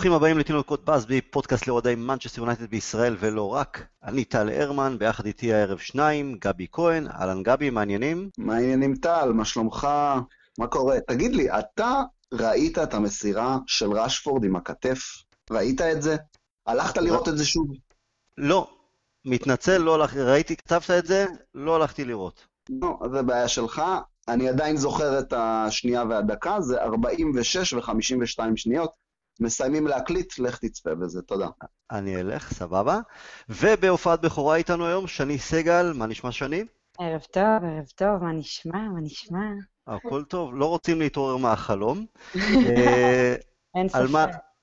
ברוכים הבאים לתינוקות בסבי, פודקאסט לאוהדי מנצ'סטר יונייטד בישראל ולא רק. אני טל הרמן, ביחד איתי הערב שניים, גבי כהן. אהלן גבי, מה העניינים? מה העניינים טל? מה שלומך? מה קורה? תגיד לי, אתה ראית את המסירה של רשפורד עם הכתף? ראית את זה? הלכת לא. לראות את זה שוב? לא, מתנצל, לא הלכתי, ראיתי, כתבת את זה, לא הלכתי לראות. לא, זה בעיה שלך. אני עדיין זוכר את השנייה והדקה, זה 46 ו-52 שניות. מסיימים להקליט, לך תצפה בזה, תודה. אני אלך, סבבה. ובהופעת בכורה איתנו היום, שני סגל, מה נשמע שני? ערב טוב, ערב טוב, מה נשמע, מה נשמע? הכל טוב, לא רוצים להתעורר מהחלום. אה, אין ספק.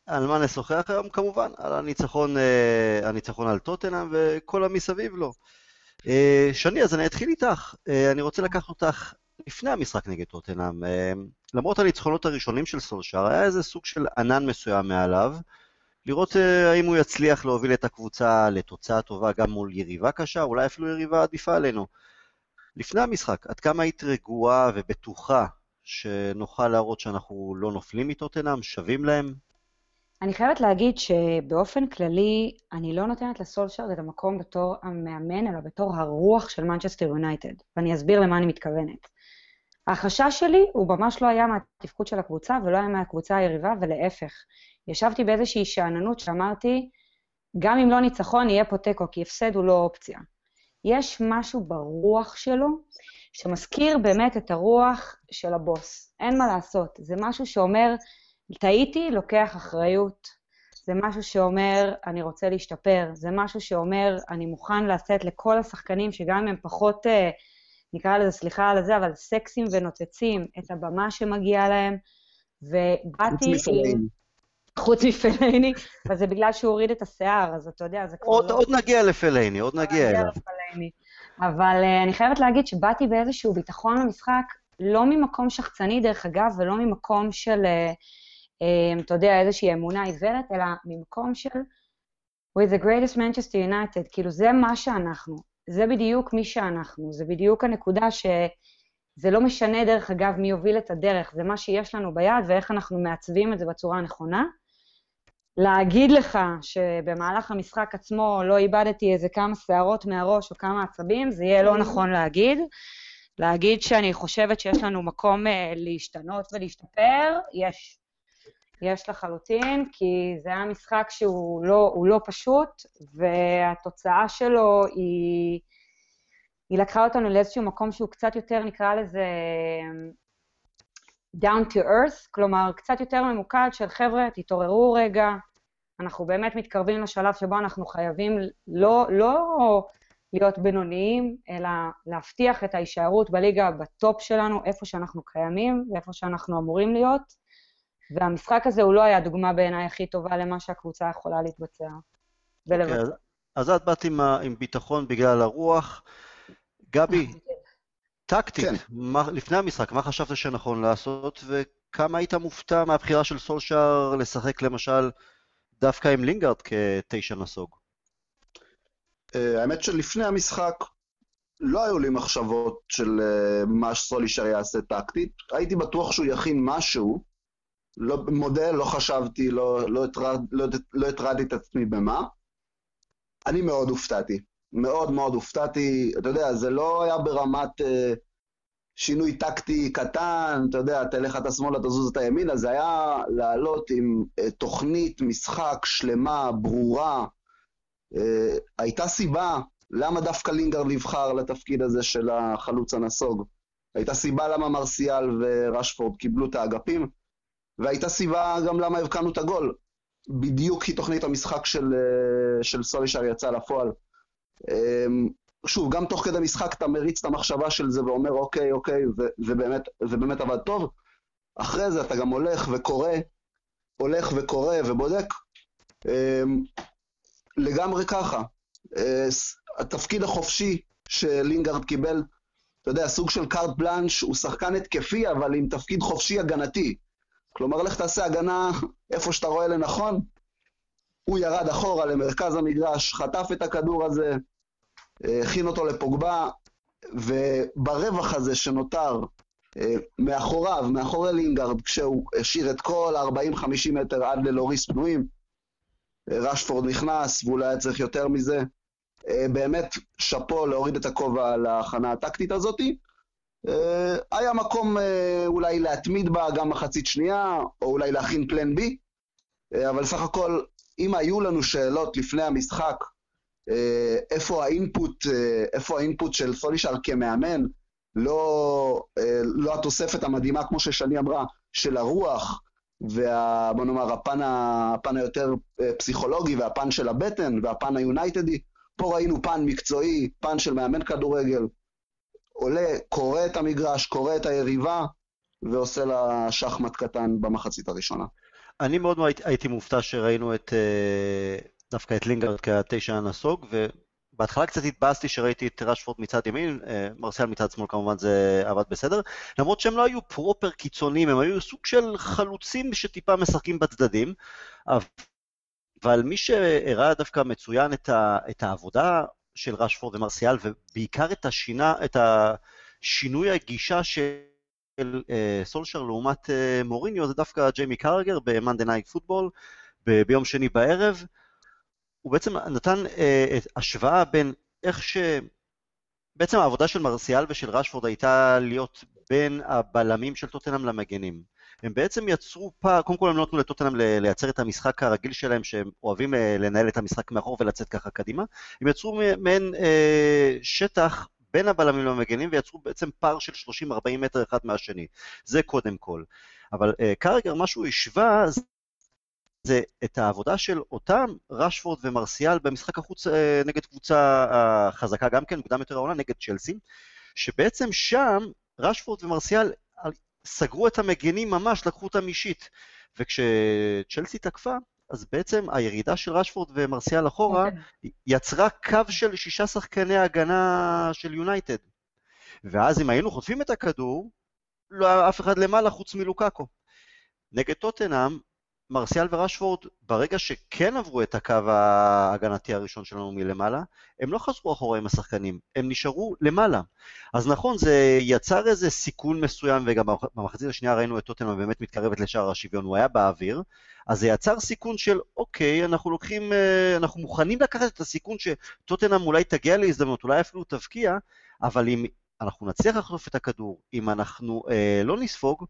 על מה נשוחח היום? כמובן, על הניצחון, אה, הניצחון על טוטנאם וכל המסביב לו. אה, שני, אז אני אתחיל איתך. אני רוצה לקחת אותך לפני המשחק נגד טוטנאם. למרות הניצחונות הראשונים של סולשאר, היה איזה סוג של ענן מסוים מעליו, לראות האם הוא יצליח להוביל את הקבוצה לתוצאה טובה גם מול יריבה קשה, אולי אפילו יריבה עדיפה עלינו. לפני המשחק, עד כמה היית רגועה ובטוחה שנוכל להראות שאנחנו לא נופלים מטוטנאם, שווים להם? אני חייבת להגיד שבאופן כללי, אני לא נותנת לסולשארד את המקום בתור המאמן, אלא בתור הרוח של מנצ'סטר יונייטד, ואני אסביר למה אני מתכוונת. החשש שלי הוא ממש לא היה מהתפקוד של הקבוצה ולא היה מהקבוצה היריבה, ולהפך. ישבתי באיזושהי שאננות שאמרתי, גם אם לא ניצחון, יהיה פה תיקו, כי הפסד הוא לא אופציה. יש משהו ברוח שלו שמזכיר באמת את הרוח של הבוס. אין מה לעשות, זה משהו שאומר, טעיתי, לוקח אחריות. זה משהו שאומר, אני רוצה להשתפר. זה משהו שאומר, אני מוכן לתת לכל השחקנים, שגם אם הם פחות, אה, נקרא לזה, סליחה על זה, אבל סקסים ונוצצים, את הבמה שמגיעה להם. ובאתי... חוץ מפלאיני. חוץ מפלייני, אבל זה בגלל שהוא הוריד את השיער, אז אתה יודע, זה כבר עוד, לא... עוד נגיע לפלייני, עוד נגיע אליו. אבל uh, אני חייבת להגיד שבאתי באיזשהו ביטחון למשחק, לא ממקום שחצני דרך אגב, ולא ממקום של, uh, um, אתה יודע, איזושהי אמונה עיוורת, אלא ממקום של with the greatest Manchester United, כאילו זה מה שאנחנו, זה בדיוק מי שאנחנו, זה בדיוק הנקודה שזה לא משנה דרך אגב מי יוביל את הדרך, זה מה שיש לנו ביד ואיך אנחנו מעצבים את זה בצורה הנכונה. להגיד לך שבמהלך המשחק עצמו לא איבדתי איזה כמה שערות מהראש או כמה עצבים, זה יהיה לא נכון להגיד. להגיד שאני חושבת שיש לנו מקום אה, להשתנות ולהשתפר, יש. יש לחלוטין, כי זה היה משחק שהוא לא, לא פשוט, והתוצאה שלו היא, היא לקחה אותנו לאיזשהו מקום שהוא קצת יותר, נקרא לזה, down to earth, כלומר, קצת יותר ממוקד של חבר'ה, תתעוררו רגע, אנחנו באמת מתקרבים לשלב שבו אנחנו חייבים לא, לא להיות בינוניים, אלא להבטיח את ההישארות בליגה בטופ שלנו, איפה שאנחנו קיימים ואיפה שאנחנו אמורים להיות. והמשחק הזה הוא לא היה דוגמה בעיניי הכי טובה למה שהקבוצה יכולה להתבצע ולבצע. Okay, אז, אז את באת עם, עם ביטחון בגלל הרוח. גבי, טקטית, כן. מה, לפני המשחק, מה חשבת שנכון לעשות, וכמה היית מופתע מהבחירה של סולשאר לשחק למשל דווקא עם לינגארד כתשע נסוג? אה, האמת שלפני המשחק לא היו לי מחשבות של אה, מה סולישר יעשה טקטית. הייתי בטוח שהוא יכין משהו. לא, מודה, לא חשבתי, לא, לא, הטרד, לא, לא הטרדתי את עצמי במה. אני מאוד הופתעתי. מאוד מאוד הופתעתי. אתה יודע, זה לא היה ברמת... אה, שינוי טקטי קטן, אתה יודע, תלך אתה שמאלה, תזוז אתה ימינה, זה היה לעלות עם uh, תוכנית משחק שלמה, ברורה. Uh, הייתה סיבה למה דווקא לינגרד נבחר לתפקיד הזה של החלוץ הנסוג. הייתה סיבה למה מרסיאל ורשפורד קיבלו את האגפים, והייתה סיבה גם למה הבקענו את הגול. בדיוק כי תוכנית המשחק של, uh, של סולישר יצאה לפועל. שוב, גם תוך כדי משחק אתה מריץ את המחשבה של זה ואומר, אוקיי, אוקיי, זה, באמת, זה באמת עבד טוב. אחרי זה אתה גם הולך וקורא, הולך וקורא ובודק. אמ, לגמרי ככה. אה, התפקיד החופשי שלינגארד קיבל, אתה יודע, סוג של carte blanche, הוא שחקן התקפי, אבל עם תפקיד חופשי הגנתי. כלומר, לך תעשה הגנה איפה שאתה רואה לנכון. הוא ירד אחורה למרכז המגרש, חטף את הכדור הזה, הכין אותו לפוגבה, וברווח הזה שנותר אה, מאחוריו, מאחורי לינגארד, כשהוא השאיר את כל ה-40-50 מטר עד ללוריס פנויים, אה, רשפורד נכנס, ואולי היה צריך יותר מזה. אה, באמת, שאפו להוריד את הכובע על ההכנה הטקטית הזאתי. היה מקום אולי להתמיד בה גם מחצית שנייה, או אולי להכין פלן בי, אבל סך הכל, אם היו לנו שאלות לפני המשחק, איפה האינפוט, איפה האינפוט של סולישר כמאמן, לא, אה, לא התוספת המדהימה, כמו ששני אמרה, של הרוח, וה... בוא נאמר, הפן, ה, הפן היותר אה, פסיכולוגי והפן של הבטן והפן היונייטדי. פה ראינו פן מקצועי, פן של מאמן כדורגל, עולה, קורא את המגרש, קורא את היריבה, ועושה לה שחמט קטן במחצית הראשונה. אני מאוד הייתי מופתע שראינו את, אה, דווקא את לינגרד כתשע הנסוג, בהתחלה קצת התבאסתי שראיתי את ראשפורד מצד ימין, אה, מרסיאל מצד שמאל כמובן זה עבד בסדר, למרות שהם לא היו פרופר קיצוניים, הם היו סוג של חלוצים שטיפה משחקים בצדדים, אבל מי שהראה דווקא מצוין את, ה, את העבודה של ראשפורד ומרסיאל, ובעיקר את, השינה, את השינוי הגישה של אה, סולשר לעומת אה, מוריניו, זה דווקא ג'יימי קרגר ב-Monday Night Football ביום שני בערב. הוא בעצם נתן אה, השוואה בין איך ש... בעצם העבודה של מרסיאל ושל רשפורד הייתה להיות בין הבלמים של טוטנאם למגנים. הם בעצם יצרו פער, קודם כל הם לא נתנו לטוטנאם לייצר את המשחק הרגיל שלהם, שהם אוהבים אה, לנהל את המשחק מאחור ולצאת ככה קדימה. הם יצרו מעין אה, שטח בין הבלמים למגנים ויצרו בעצם פער של 30-40 מטר אחד מהשני. זה קודם כל. אבל אה, כרגע מה שהוא השווה זה את העבודה של אותם רשפורד ומרסיאל במשחק החוץ אה, נגד קבוצה אה, חזקה גם כן, מוקדם יותר העונה, נגד צ'לסי, שבעצם שם רשפורד ומרסיאל סגרו את המגנים ממש, לקחו אותם אישית. וכשצ'לסי תקפה, אז בעצם הירידה של רשפורד ומרסיאל אחורה okay. אוקיי. יצרה קו של שישה שחקני הגנה של יונייטד. ואז אם היינו חוטפים את הכדור, לא היה אף אחד למעלה חוץ מלוקאקו. נגד טוטנאם, מרסיאל ורשפורד, ברגע שכן עברו את הקו ההגנתי הראשון שלנו מלמעלה, הם לא חזרו אחורה עם השחקנים, הם נשארו למעלה. אז נכון, זה יצר איזה סיכון מסוים, וגם במחצית השנייה ראינו את טוטנאם באמת מתקרבת לשער השוויון, הוא היה באוויר, אז זה יצר סיכון של, אוקיי, אנחנו לוקחים, אה, אנחנו מוכנים לקחת את הסיכון שטוטנאם אולי תגיע להזדמנות, אולי אפילו תבקיע, אבל אם אנחנו נצליח לחטוף את הכדור, אם אנחנו אה, לא נספוג,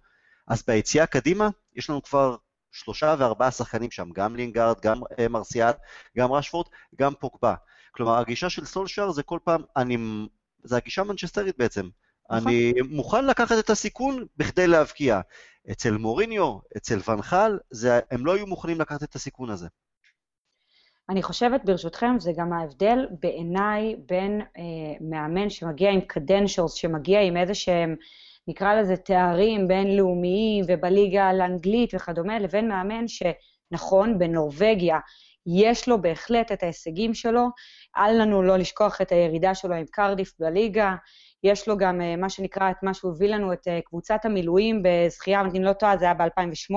אז ביציאה קדימה יש לנו כבר שלושה וארבעה שחקנים שם, גם לינגארד, גם אה, מרסיאל, גם רשפורד, גם פוגבה. כלומר, הגישה של סולשר זה כל פעם, אני, זה הגישה המנצ'סטרית בעצם. נכון. אני מוכן לקחת את הסיכון בכדי להבקיע. אצל מוריניו, אצל ונחל, זה, הם לא היו מוכנים לקחת את הסיכון הזה. אני חושבת, ברשותכם, זה גם ההבדל בעיניי בין אה, מאמן שמגיע עם קדנשלס, שמגיע עם איזה שהם נקרא לזה תארים בינלאומיים ובליגה האנגלית וכדומה, לבין מאמן שנכון, בנורבגיה יש לו בהחלט את ההישגים שלו, אל לנו לא לשכוח את הירידה שלו עם קרדיף בליגה, יש לו גם אה, מה שנקרא, את מה שהוא הביא לנו, את אה, קבוצת המילואים בזכייה, אם לא טועה, זה היה ב-2008,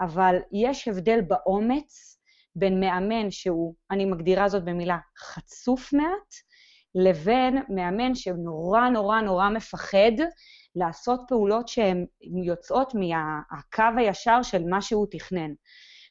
אבל יש הבדל באומץ בין מאמן שהוא, אני מגדירה זאת במילה, חצוף מעט, לבין מאמן שנורא נורא נורא מפחד לעשות פעולות שהן יוצאות מהקו הישר של מה שהוא תכנן.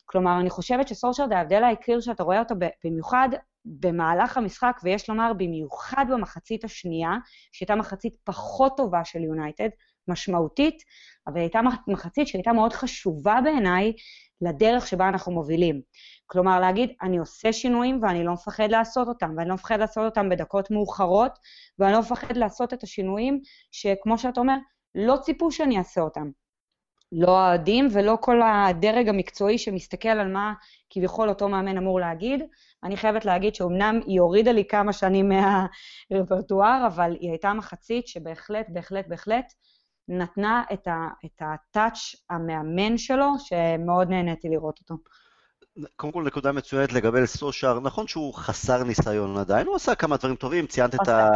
כלומר, אני חושבת שסורשרד, ההבדל העיקר שאתה רואה אותו במיוחד במהלך המשחק, ויש לומר במיוחד במחצית השנייה, שהייתה מחצית פחות טובה של יונייטד, משמעותית, אבל הייתה מחצית שהייתה מאוד חשובה בעיניי לדרך שבה אנחנו מובילים. כלומר, להגיד, אני עושה שינויים ואני לא מפחד לעשות אותם, ואני לא מפחד לעשות אותם בדקות מאוחרות, ואני לא מפחד לעשות את השינויים שכמו שאתה אומר, לא ציפו שאני אעשה אותם. לא האוהדים ולא כל הדרג המקצועי שמסתכל על מה כביכול אותו מאמן אמור להגיד. אני חייבת להגיד שאומנם היא הורידה לי כמה שנים מהרפרטואר, אבל היא הייתה מחצית שבהחלט, בהחלט, בהחלט נתנה את, ה, את הטאץ' המאמן שלו, שמאוד נהניתי לראות אותו. קודם כל נקודה מצוינת לגבי סושר, נכון שהוא חסר ניסיון עדיין, הוא עשה כמה דברים טובים, ציינת את, ה...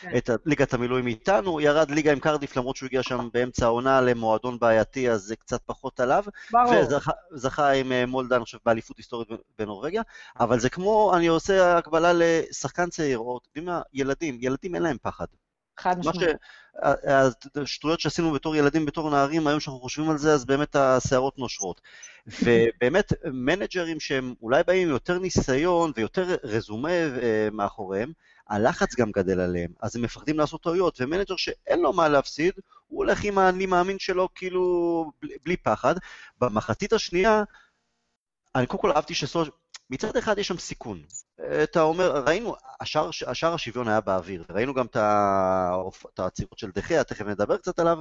כן. את ליגת המילואים איתנו, ירד ליגה עם קרדיף למרות שהוא הגיע שם באמצע העונה למועדון בעייתי, אז זה קצת פחות עליו. ברור. וזכה עם אה, מולדה, אני חושב, באליפות היסטורית בנורבגיה, אבל זה כמו, אני עושה הקבלה לשחקן צעיר, או אתם יודעים מה, ילדים, ילדים אין להם פחד. חד משמעית. השטויות שעשינו בתור ילדים, בתור נערים, היום שאנחנו חושבים על זה, אז באמת השערות נושרות. ובאמת, מנג'רים שהם אולי באים עם יותר ניסיון ויותר רזומה אה, מאחוריהם, הלחץ גם גדל עליהם, אז הם מפחדים לעשות טעויות, ומנג'ר שאין לו מה להפסיד, הוא הולך עם האני מאמין שלו כאילו בלי, בלי פחד. במחצית השנייה, אני קודם כל אהבתי שסול... מצד אחד יש שם סיכון. אתה אומר, ראינו, השער, השער השוויון היה באוויר, ראינו גם את העצירות של דה חאה, תכף נדבר קצת עליו,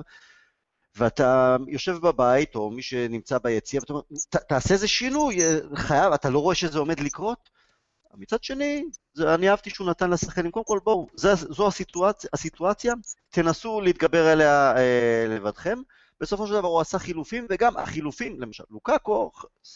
ואתה יושב בבית, או מי שנמצא ביציע, ואתה אומר, תעשה איזה שינוי, חייב, אתה לא רואה שזה עומד לקרות? מצד שני, זה, אני אהבתי שהוא נתן לשחקנים, קודם כל בואו, זה, זו הסיטואציה, הסיטואציה, תנסו להתגבר עליה אה, לבדכם. בסופו של דבר הוא עשה חילופים, וגם החילופים, למשל, לוקאקו,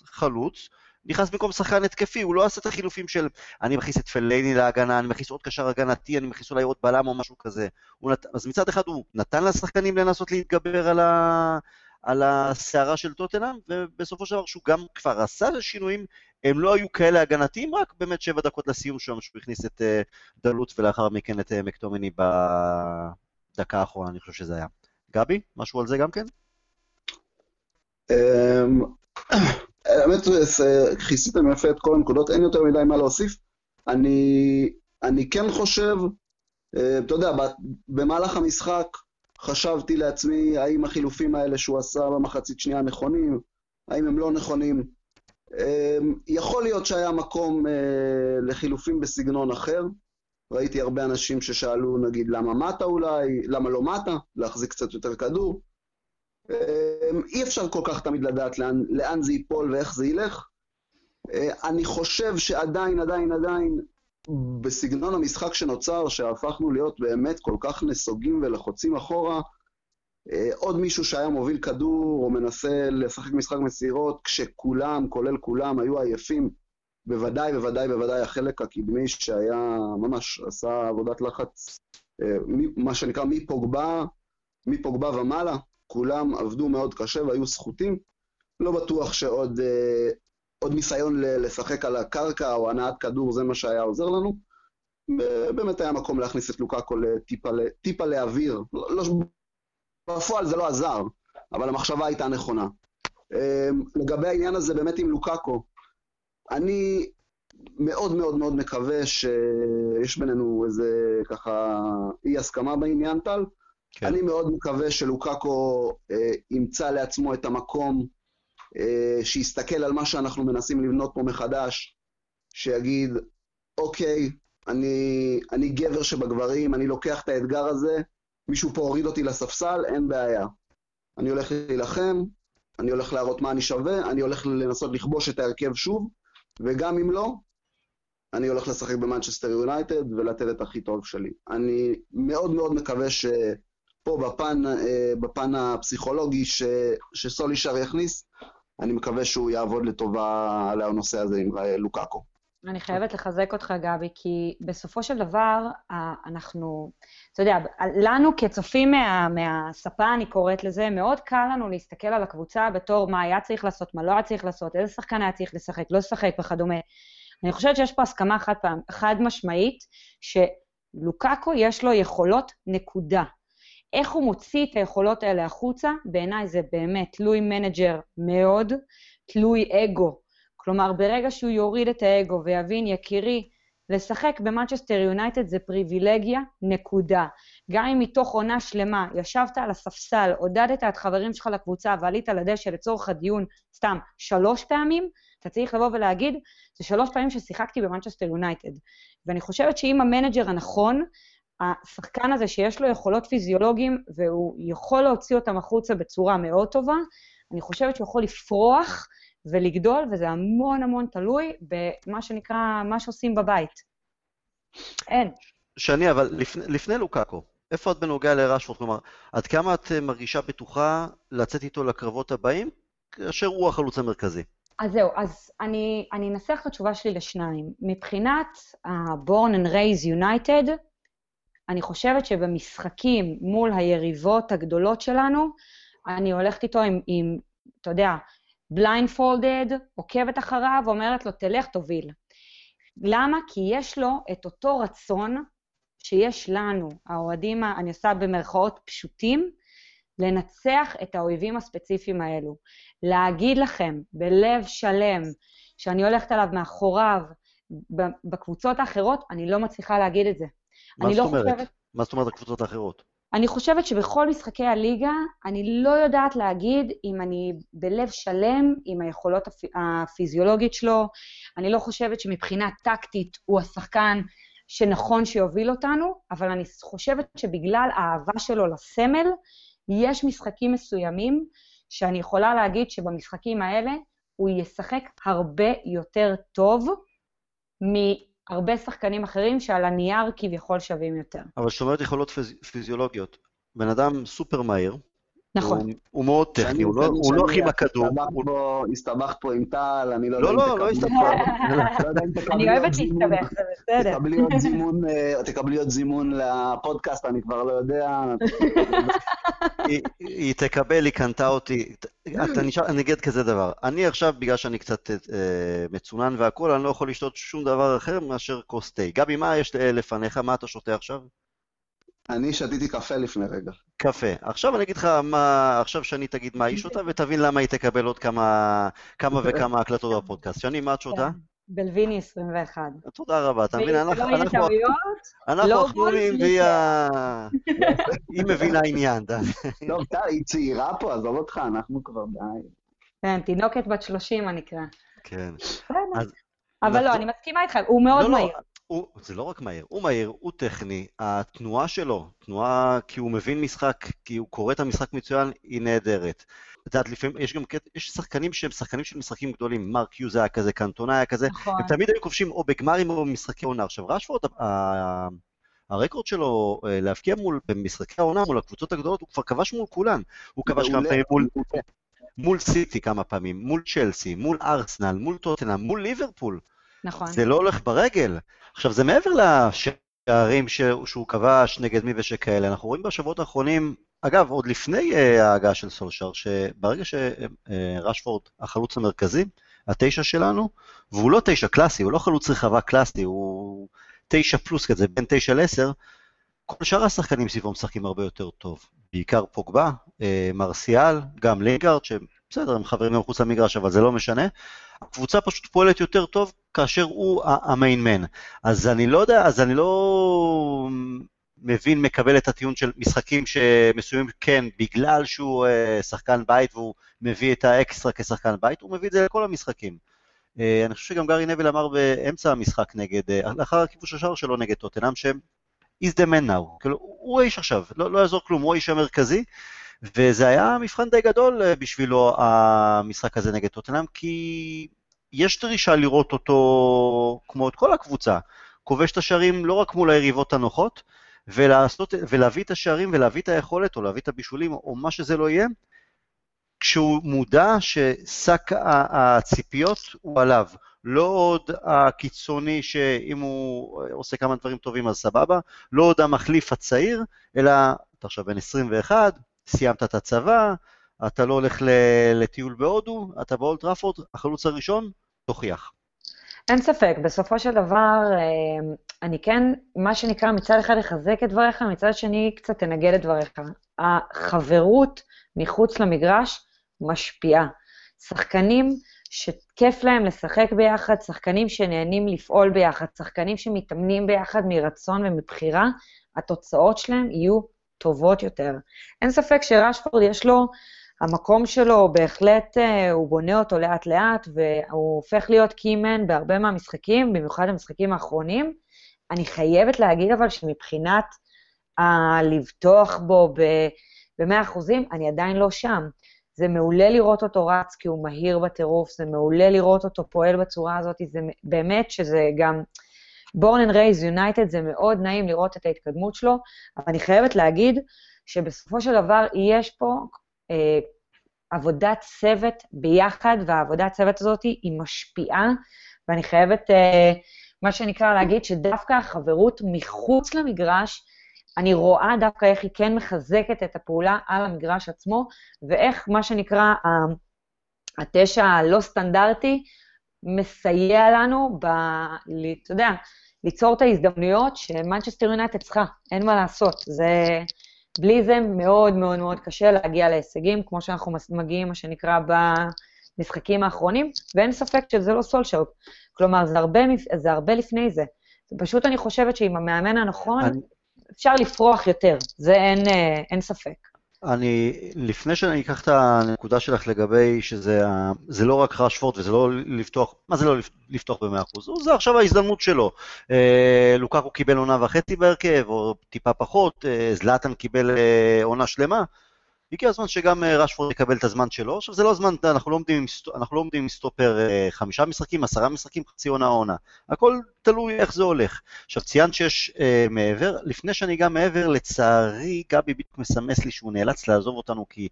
חלוץ, נכנס במקום שחקן התקפי, הוא לא עשה את החילופים של אני מכניס את פלייני להגנה, אני מכניס עוד קשר הגנתי, אני מכניס אולי עוד בלם או משהו כזה. נת... אז מצד אחד הוא נתן לשחקנים לנסות להתגבר על, ה... על הסערה של טוטנאם, ובסופו של דבר שהוא גם כבר עשה שינויים, הם לא היו כאלה הגנתיים, רק באמת שבע דקות לסיום שם, שהוא הכניס את uh, דלוט ולאחר מכן את uh, מקטומני בדקה האחרונה, אני חושב שזה היה. גבי, משהו על זה גם כן? אמ, האמת, כיסיתם יפה את כל הנקודות, אין יותר מדי מה להוסיף. אני, אני כן חושב, אה, אתה יודע, במהלך המשחק חשבתי לעצמי, האם החילופים האלה שהוא עשה במחצית שנייה נכונים, האם הם לא נכונים. אה, יכול להיות שהיה מקום אה, לחילופים בסגנון אחר. ראיתי הרבה אנשים ששאלו, נגיד, למה מטה אולי, למה לא מטה, להחזיק קצת יותר כדור. אמ, אי אפשר כל כך תמיד לדעת לאן, לאן זה ייפול ואיך זה ילך. אה, אני חושב שעדיין, עדיין, עדיין, בסגנון המשחק שנוצר, שהפכנו להיות באמת כל כך נסוגים ולחוצים אחורה, אה, עוד מישהו שהיה מוביל כדור או מנסה לשחק משחק מסירות, כשכולם, כולל כולם, היו עייפים, בוודאי, בוודאי, בוודאי החלק הקדמי שהיה ממש עשה עבודת לחץ, אה, מה שנקרא מפוגבה, מפוגבה ומעלה, כולם עבדו מאוד קשה והיו סחוטים. לא בטוח שעוד אה, עוד ניסיון לשחק על הקרקע או הנעת כדור זה מה שהיה עוזר לנו. באמת היה מקום להכניס את לוקאקו לטיפה, טיפה לאוויר. לא, לא, בפועל זה לא עזר, אבל המחשבה הייתה נכונה. אה, לגבי העניין הזה באמת עם לוקאקו, אני מאוד מאוד מאוד מקווה שיש בינינו איזה ככה אי הסכמה בעניין טל. כן. אני מאוד מקווה שלוקאקו אה, ימצא לעצמו את המקום, אה, שיסתכל על מה שאנחנו מנסים לבנות פה מחדש, שיגיד, אוקיי, אני, אני גבר שבגברים, אני לוקח את האתגר הזה, מישהו פה הוריד אותי לספסל, אין בעיה. אני הולך להילחם, אני הולך להראות מה אני שווה, אני הולך לנסות לכבוש את ההרכב שוב, וגם אם לא, אני הולך לשחק במנצ'סטר יונייטד ולתת את הכי טוב שלי. אני מאוד מאוד מקווה ש... פה בפן, אה, בפן הפסיכולוגי ש, שסולישר יכניס, אני מקווה שהוא יעבוד לטובה על הנושא הזה עם אה, לוקאקו. אני חייבת לחזק אותך, גבי, כי בסופו של דבר, אנחנו, אתה יודע, לנו כצופים מה, מהספה, אני קוראת לזה, מאוד קל לנו להסתכל על הקבוצה בתור מה היה צריך לעשות, מה לא היה צריך לעשות, איזה שחקן היה צריך לשחק, לא לשחק וכדומה. אני חושבת שיש פה הסכמה חד, פעם, חד משמעית, שלוקאקו יש לו יכולות נקודה. איך הוא מוציא את היכולות האלה החוצה, בעיניי זה באמת תלוי מנג'ר מאוד, תלוי אגו. כלומר, ברגע שהוא יוריד את האגו ויבין, יקירי, לשחק במנצ'סטר יונייטד זה פריבילגיה, נקודה. גם אם מתוך עונה שלמה ישבת על הספסל, עודדת את חברים שלך לקבוצה ועלית לדשא לצורך הדיון סתם שלוש פעמים, אתה צריך לבוא ולהגיד, זה שלוש פעמים ששיחקתי במנצ'סטר יונייטד. ואני חושבת שאם המנג'ר הנכון, השחקן הזה שיש לו יכולות פיזיולוגיים והוא יכול להוציא אותם החוצה בצורה מאוד טובה, אני חושבת שהוא יכול לפרוח ולגדול, וזה המון המון תלוי במה שנקרא, מה שעושים בבית. אין. שני, אבל לפני, לפני לוקאקו, איפה את בנוגע לרשפורד? כלומר, עד כמה את מרגישה בטוחה לצאת איתו לקרבות הבאים, כאשר הוא החלוץ המרכזי? אז זהו, אז אני, אני אנסח את התשובה שלי לשניים. מבחינת ה-Born and Raised United, אני חושבת שבמשחקים מול היריבות הגדולות שלנו, אני הולכת איתו עם, עם אתה יודע, בליינפולדד, עוקבת אחריו, אומרת לו, תלך, תוביל. למה? כי יש לו את אותו רצון שיש לנו, האוהדים, אני עושה במרכאות פשוטים, לנצח את האויבים הספציפיים האלו. להגיד לכם בלב שלם שאני הולכת עליו מאחוריו, בקבוצות האחרות, אני לא מצליחה להגיד את זה. מה זאת לא אומרת? חושבת... מה זאת אומרת הקבוצות האחרות? אני חושבת שבכל משחקי הליגה, אני לא יודעת להגיד אם אני בלב שלם עם היכולות הפ... הפיזיולוגית שלו, אני לא חושבת שמבחינה טקטית הוא השחקן שנכון שיוביל אותנו, אבל אני חושבת שבגלל האהבה שלו לסמל, יש משחקים מסוימים שאני יכולה להגיד שבמשחקים האלה הוא ישחק הרבה יותר טוב מהרבה שחקנים אחרים שעל הנייר כביכול שווים יותר. אבל זאת אומרת יכולות פיז... פיזיולוגיות. בן אדם סופר מהיר, נכון. הוא, הוא מאוד טכני, הוא, לא, הוא לא הכי בכדור. הסתבכת פה עם טל, אני לא יודע לא, אם לא, לא הסתבכת. אני אוהבת להסתבך, זה בסדר. תקבלי עוד זימון לפודקאסט, אני כבר לא יודע. היא תקבל, היא קנתה אותי. אני אגיד כזה דבר, אני עכשיו, בגלל שאני קצת אה, מצונן והכול, אני לא יכול לשתות שום דבר אחר מאשר כוס תה. גבי, מה יש לפניך? מה אתה שותה עכשיו? אני שתיתי קפה לפני רגע. קפה. עכשיו אני אגיד לך מה, עכשיו שאני תגיד מה איש אותה, ותבין למה היא תקבל עוד כמה, כמה וכמה הקלטות בפודקאסט. שני, מה את שותה? בלוויני 21. תודה רבה, אתה מבין? אנחנו לא אחרונים והיא היא מבינה עניין. טוב, טל, היא צעירה פה, עזוב אותך, אנחנו כבר די. כן, תינוקת בת 30 הנקרא. כן. אבל לא, אני מסכימה איתך, הוא מאוד לא, לא, מהיר. הוא, זה לא רק מהיר, הוא מהיר, הוא טכני, התנועה שלו, תנועה כי הוא מבין משחק, כי הוא קורא את המשחק מצוין, היא נהדרת. את יודעת, לפעמים, יש גם יש שחקנים שהם שחקנים של משחקים גדולים, מרק יוז היה כזה, קנטונה היה כזה, נכון. הם תמיד היו כובשים או בגמרים או במשחקי עונה. עכשיו, רשפורד, הרקורד שלו אה, להבקיע מול, במשחקי העונה מול הקבוצות הגדולות, הוא כבר כבש מול כולן. הוא כבש כמה פעמים מול... מול סיטי כמה פעמים, מול צ'לסי, מול ארסנל, מול טוטנאם, מול ליברפול. נכון. זה לא הולך ברגל. עכשיו, זה מעבר לשערים. שהוא כבש נגד מי ושכאלה. אנחנו רואים בשבועות האחרונים, אגב, עוד לפני uh, ההגעה של סולשר, שברגע שרשפורד, uh, החלוץ המרכזי, התשע שלנו, והוא לא תשע קלאסי, הוא לא חלוץ רחבה קלאסי, הוא תשע פלוס כזה, בין תשע לעשר, כל שאר השחקנים סביבו משחקים הרבה יותר טוב. בעיקר פוגבה, אה, מרסיאל, גם לינגארד, שבסדר, הם חברים מחוץ למגרש, אבל זה לא משנה. הקבוצה פשוט פועלת יותר טוב כאשר הוא המיינמן. אז אני לא יודע, אז אני לא מבין, מקבל את הטיעון של משחקים שמסוימים כן, בגלל שהוא אה, שחקן בית והוא מביא את האקסטרה כשחקן בית, הוא מביא את זה לכל המשחקים. אה, אני חושב שגם גארי נביל אמר באמצע המשחק נגד, לאחר הכיבוש השער שלו נגד טוטנאם, שהם is the man now. כאילו, הוא האיש עכשיו, לא, לא יעזור כלום, הוא האיש המרכזי, וזה היה מבחן די גדול אה, בשבילו, המשחק הזה נגד טוטנאם, כי יש דרישה לראות אותו, כמו את כל הקבוצה, כובש את השערים לא רק מול היריבות הנוחות, ולעשות, ולהביא את השערים ולהביא את היכולת, או להביא את הבישולים, או מה שזה לא יהיה, כשהוא מודע ששק הציפיות הוא עליו. לא עוד הקיצוני שאם הוא עושה כמה דברים טובים אז סבבה, לא עוד המחליף הצעיר, אלא אתה עכשיו בן 21, סיימת את הצבא, אתה לא הולך לטיול בהודו, אתה באולט ראפורד, החלוץ הראשון, תוכיח. אין ספק, בסופו של דבר, אה, אני כן, מה שנקרא, מצד אחד לחזק את דבריך, מצד שני קצת תנגד את דבריך. החברות מחוץ למגרש משפיעה. שחקנים שכיף להם לשחק ביחד, שחקנים שנהנים לפעול ביחד, שחקנים שמתאמנים ביחד מרצון ומבחירה, התוצאות שלהם יהיו טובות יותר. אין ספק שרשפורד יש לו, המקום שלו בהחלט, אה, הוא בונה אותו לאט-לאט, והוא הופך להיות קימן בהרבה מהמשחקים, במיוחד המשחקים האחרונים. אני חייבת להגיד אבל שמבחינת הלבטוח בו ב-100%, אני עדיין לא שם. זה מעולה לראות אותו רץ כי הוא מהיר בטירוף, זה מעולה לראות אותו פועל בצורה הזאת, זה באמת שזה גם... born and raised united זה מאוד נעים לראות את ההתקדמות שלו, אבל אני חייבת להגיד שבסופו של דבר יש פה אה, עבודת צוות ביחד, והעבודת צוות הזאת היא משפיעה, ואני חייבת, אה, מה שנקרא, להגיד שדווקא החברות מחוץ למגרש, אני רואה דווקא איך היא כן מחזקת את הפעולה על המגרש עצמו, ואיך מה שנקרא התשע הלא סטנדרטי מסייע לנו, ב, אתה יודע, ליצור את ההזדמנויות שמנצ'סטר יונייטד צריכה, אין מה לעשות. זה, בלי זה מאוד מאוד מאוד קשה להגיע להישגים, כמו שאנחנו מגיעים, מה שנקרא, במשחקים האחרונים, ואין ספק שזה לא סולשר. כלומר, זה הרבה, זה הרבה לפני זה. פשוט אני חושבת שעם המאמן הנכון, אני... אפשר לפרוח יותר, זה אין, אה, אין ספק. אני, לפני שאני אקח את הנקודה שלך לגבי שזה זה לא רק רשפורד וזה לא לפתוח, מה זה לא לפתוח ב-100%? זה עכשיו ההזדמנות שלו. אה, לוקקו קיבל עונה וחצי בהרכב, או טיפה פחות, אה, זלאטן קיבל אה, עונה שלמה. הגיע הזמן שגם אה, רשפורד יקבל את הזמן שלו. עכשיו, זה לא זמן, אנחנו לא עומדים עם, אנחנו לא עומדים עם סטופר אה, חמישה משחקים, עשרה משחקים, חצי עונה עונה. הכל תלוי איך זה הולך. עכשיו, ציינת שיש אה, מעבר. לפני שאני אגע מעבר, לצערי, גבי בדיוק מסמס לי שהוא נאלץ לעזוב אותנו כי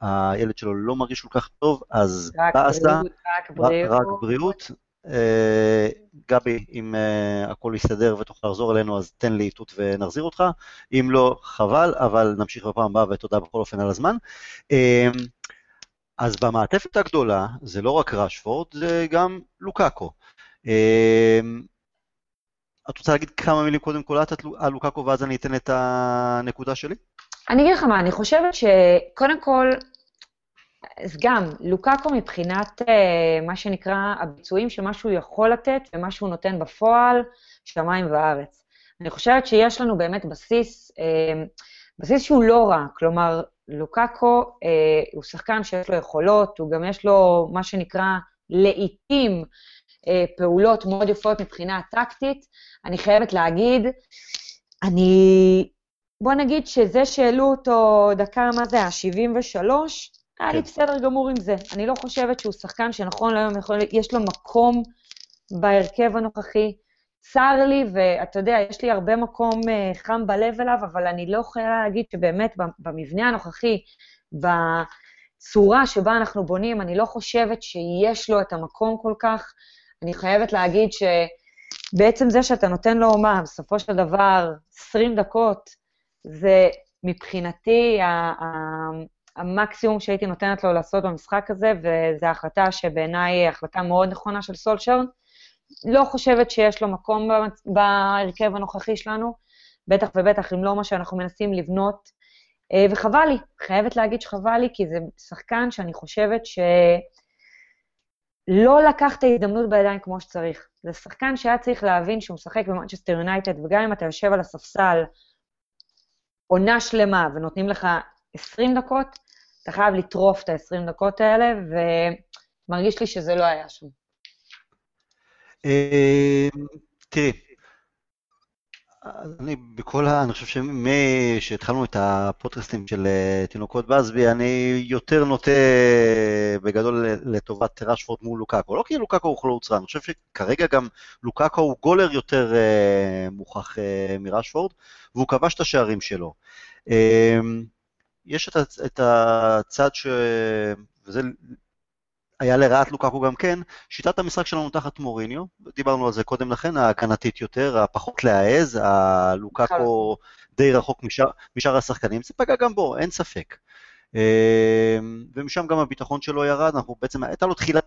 הילד שלו לא מרגיש כל כך טוב, אז באסה, רק בריאות. רק בריאות. אה, גבי, אם uh, הכל יסתדר ותוכל לחזור אלינו, אז תן לי איתות ונחזיר אותך. אם לא, חבל, אבל נמשיך בפעם הבאה, ותודה בכל אופן על הזמן. Uh, אז במעטפת הגדולה, זה לא רק ראשפורד, זה גם לוקאקו. את רוצה להגיד כמה מילים קודם כל על לוקאקו, ואז אני אתן את הנקודה שלי? אני אגיד לך מה, אני חושבת שקודם כל, אז גם, לוקאקו מבחינת uh, מה שנקרא הביצועים של מה שהוא יכול לתת ומה שהוא נותן בפועל, שמיים וארץ. אני חושבת שיש לנו באמת בסיס, uh, בסיס שהוא לא רע, כלומר, לוקאקו uh, הוא שחקן שיש לו יכולות, הוא גם יש לו מה שנקרא לעיתים פעולות מאוד יפות מבחינה טקטית. אני חייבת להגיד, אני... בוא נגיד שזה שהעלו אותו דקה, מה זה, ה-73, היה לי כן. בסדר גמור עם זה. אני לא חושבת שהוא שחקן שנכון להיום יכול, יש לו מקום בהרכב הנוכחי. צר לי, ואתה יודע, יש לי הרבה מקום uh, חם בלב אליו, אבל אני לא יכולה להגיד שבאמת במבנה הנוכחי, בצורה שבה אנחנו בונים, אני לא חושבת שיש לו את המקום כל כך. אני חייבת להגיד שבעצם זה שאתה נותן לו, מה, בסופו של דבר, 20 דקות, זה מבחינתי המקסימום שהייתי נותנת לו לעשות במשחק הזה, וזו החלטה שבעיניי היא החלטה מאוד נכונה של סולשר. לא חושבת שיש לו מקום בהרכב הנוכחי שלנו, בטח ובטח אם לא מה שאנחנו מנסים לבנות, אה, וחבל לי, חייבת להגיד שחבל לי, כי זה שחקן שאני חושבת שלא לקח את ההזדמנות בידיים כמו שצריך. זה שחקן שהיה צריך להבין שהוא משחק במנצ'סטר יונייטד, וגם אם אתה יושב על הספסל עונה שלמה ונותנים לך 20 דקות, אתה חייב לטרוף את ה-20 דקות האלה, ומרגיש לי שזה לא היה שם. אמ, תראי, אני בכל ה... אני חושב שהתחלנו את הפודקאסטים של אה, תינוקות בסבי, אני יותר נוטה בגדול לטובת רשפורד מול לוקאקו. לא כי לוקאקו הוא חלוץ רע, אני חושב שכרגע גם לוקאקו הוא גולר יותר uh, מוכח uh, מרשפורד, והוא כבש את השערים שלו. יש את, את הצד ש... וזה היה לרעת לוקקו גם כן, שיטת המשחק שלנו תחת מוריניו, דיברנו על זה קודם לכן, ההגנתית יותר, הפחות להעז, הלוקקו די רחוק משאר, משאר השחקנים, זה פגע גם בו, אין ספק. אה, ומשם גם הביטחון שלו ירד, אנחנו בעצם, הייתה לו תחילת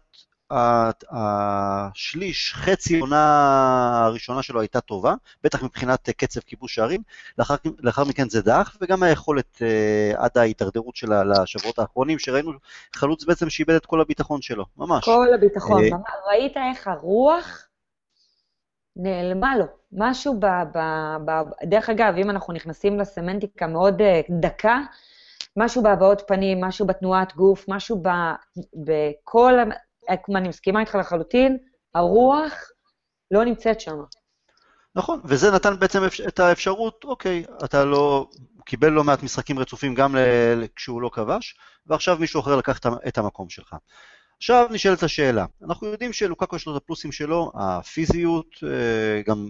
השליש, חצי עונה הראשונה שלו הייתה טובה, בטח מבחינת קצב כיבוש שערים, לאחר, לאחר מכן זה דח, וגם היכולת uh, עד ההידרדרות שלה לשבועות האחרונים, שראינו חלוץ בעצם שאיבד את כל הביטחון שלו, ממש. כל הביטחון, uh, ראית איך הרוח נעלמה לו, משהו ב... ב, ב דרך אגב, אם אנחנו נכנסים לסמנטיקה מאוד דקה, משהו בהבעות פנים, משהו בתנועת גוף, משהו ב, בכל אני מסכימה איתך לחלוטין, הרוח לא נמצאת שם. נכון, וזה נתן בעצם את האפשרות, אוקיי, אתה לא, קיבל לא מעט משחקים רצופים גם כשהוא לא כבש, ועכשיו מישהו אחר לקח את המקום שלך. עכשיו נשאלת השאלה, אנחנו יודעים שלוקקו יש לו את הפלוסים שלו, הפיזיות, אה, גם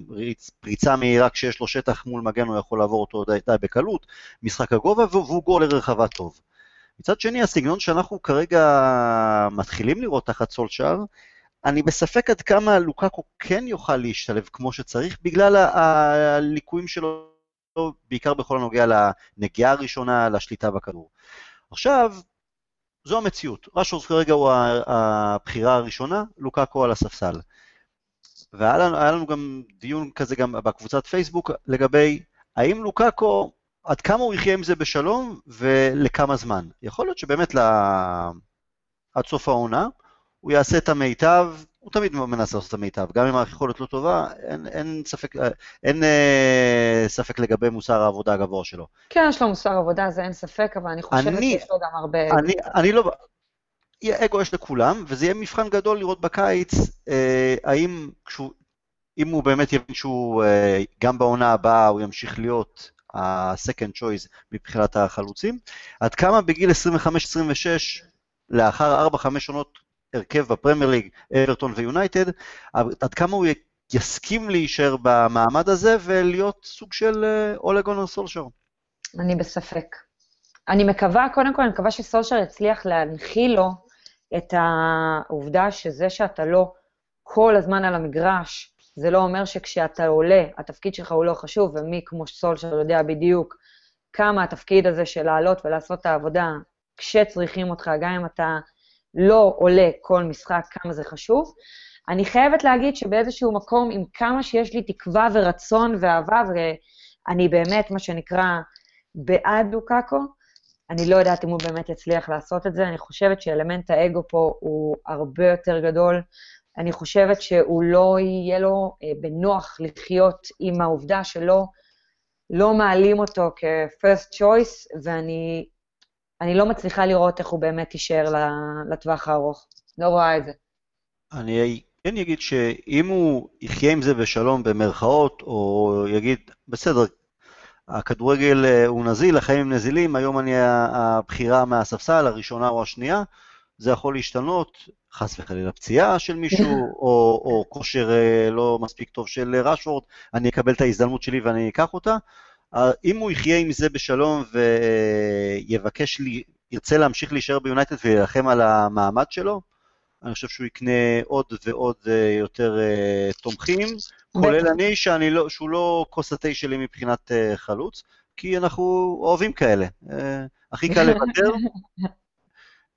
פריצה מהירה כשיש לו שטח מול מגן הוא יכול לעבור אותו די, די בקלות, משחק הגובה והוא גול לרחבה טוב. מצד שני, הסגנון שאנחנו כרגע מתחילים לראות תחת סולשאר, אני בספק עד כמה לוקקו כן יוכל להשתלב כמו שצריך, בגלל הליקויים שלו, בעיקר בכל הנוגע לנגיעה הראשונה, לשליטה בכדור. עכשיו, זו המציאות. רשורס כרגע הוא הבחירה הראשונה, לוקקו על הספסל. והיה לנו גם דיון כזה גם בקבוצת פייסבוק לגבי האם לוקאקו, עד כמה הוא יחיה עם זה בשלום ולכמה זמן. יכול להיות שבאמת לה... עד סוף העונה הוא יעשה את המיטב, הוא תמיד מנסה לעשות את המיטב, גם אם היכולת לא טובה, אין, אין, ספק, אין אה, ספק לגבי מוסר העבודה הגבוה שלו. כן, יש לו מוסר עבודה, זה אין ספק, אבל אני חושבת אני, שיש לו גם הרבה... אני, אני לא... אגו יש לכולם, וזה יהיה מבחן גדול לראות בקיץ, אה, האם כשהוא, אם הוא באמת יבין שהוא, אה, גם בעונה הבאה הוא ימשיך להיות ה-second choice מבחינת החלוצים, עד כמה בגיל 25-26, לאחר 4-5 עונות הרכב בפרמייר ליג, אברטון ויונייטד, עד כמה הוא יסכים להישאר במעמד הזה ולהיות סוג של אולגון או סולשר? אני בספק. אני מקווה, קודם כל, אני מקווה שסולשר יצליח להנחיל לו את העובדה שזה שאתה לא כל הזמן על המגרש, זה לא אומר שכשאתה עולה, התפקיד שלך הוא לא חשוב, ומי כמו סולשר יודע בדיוק כמה התפקיד הזה של לעלות ולעשות את העבודה כשצריכים אותך, גם אם אתה לא עולה כל משחק, כמה זה חשוב. אני חייבת להגיד שבאיזשהו מקום, עם כמה שיש לי תקווה ורצון ואהבה, ואני באמת, מה שנקרא, בעד לוקאקו, אני לא יודעת אם הוא באמת יצליח לעשות את זה. אני חושבת שאלמנט האגו פה הוא הרבה יותר גדול. אני חושבת שהוא לא יהיה לו אה, בנוח לחיות עם העובדה שלא לא מעלים אותו כ-first choice, ואני אני לא מצליחה לראות איך הוא באמת יישאר לטווח הארוך. לא רואה את זה. אני כן אגיד שאם הוא יחיה עם זה בשלום במרכאות, או יגיד, בסדר, הכדורגל אה, הוא נזיל, החיים הם נזילים, היום אני הבחירה מהספסל, הראשונה או השנייה, זה יכול להשתנות, חס וחלילה פציעה של מישהו, או, או כושר אה, לא מספיק טוב של רשוורד, אני אקבל את ההזדמנות שלי ואני אקח אותה. אם הוא יחיה עם זה בשלום ויבקש, לי, ירצה להמשיך להישאר ביונייטד ולהילחם על המעמד שלו, אני חושב שהוא יקנה עוד ועוד אה, יותר אה, תומכים, כולל אני, שאני לא, שהוא לא כוס התה שלי מבחינת אה, חלוץ, כי אנחנו אוהבים כאלה. הכי קל לוותר.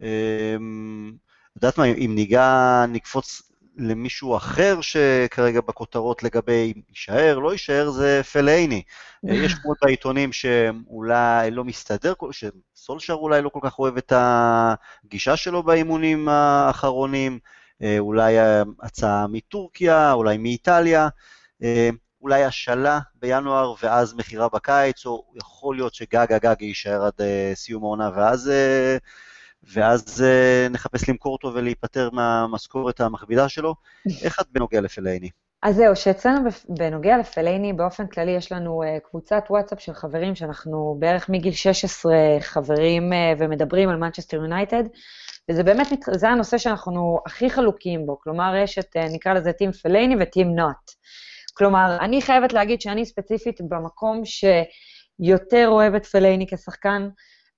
אמ, יודעת מה, אם ניגע, נקפוץ למישהו אחר שכרגע בכותרות לגבי יישאר, לא יישאר, זה פלאיני. יש שמות בעיתונים שאולי לא מסתדר, שסולשר אולי לא כל כך אוהב את הגישה שלו באימונים האחרונים, אולי הצעה מטורקיה, אולי מאיטליה, אולי השאלה בינואר ואז מכירה בקיץ, או יכול להיות שגג הגג יישאר עד סיום העונה ואז... ואז uh, נחפש למכור אותו ולהיפטר מהמשכורת המכבידה שלו. איך את בנוגע לפלייני? אז זהו, שאצלנו בנוגע לפלייני, באופן כללי יש לנו uh, קבוצת וואטסאפ של חברים, שאנחנו בערך מגיל 16 חברים uh, ומדברים על מנצ'סטר יונייטד, וזה באמת, זה הנושא שאנחנו הכי חלוקים בו, כלומר, יש את, uh, נקרא לזה טים פלייני וטים נוט. כלומר, אני חייבת להגיד שאני ספציפית במקום שיותר אוהב את פלייני כשחקן,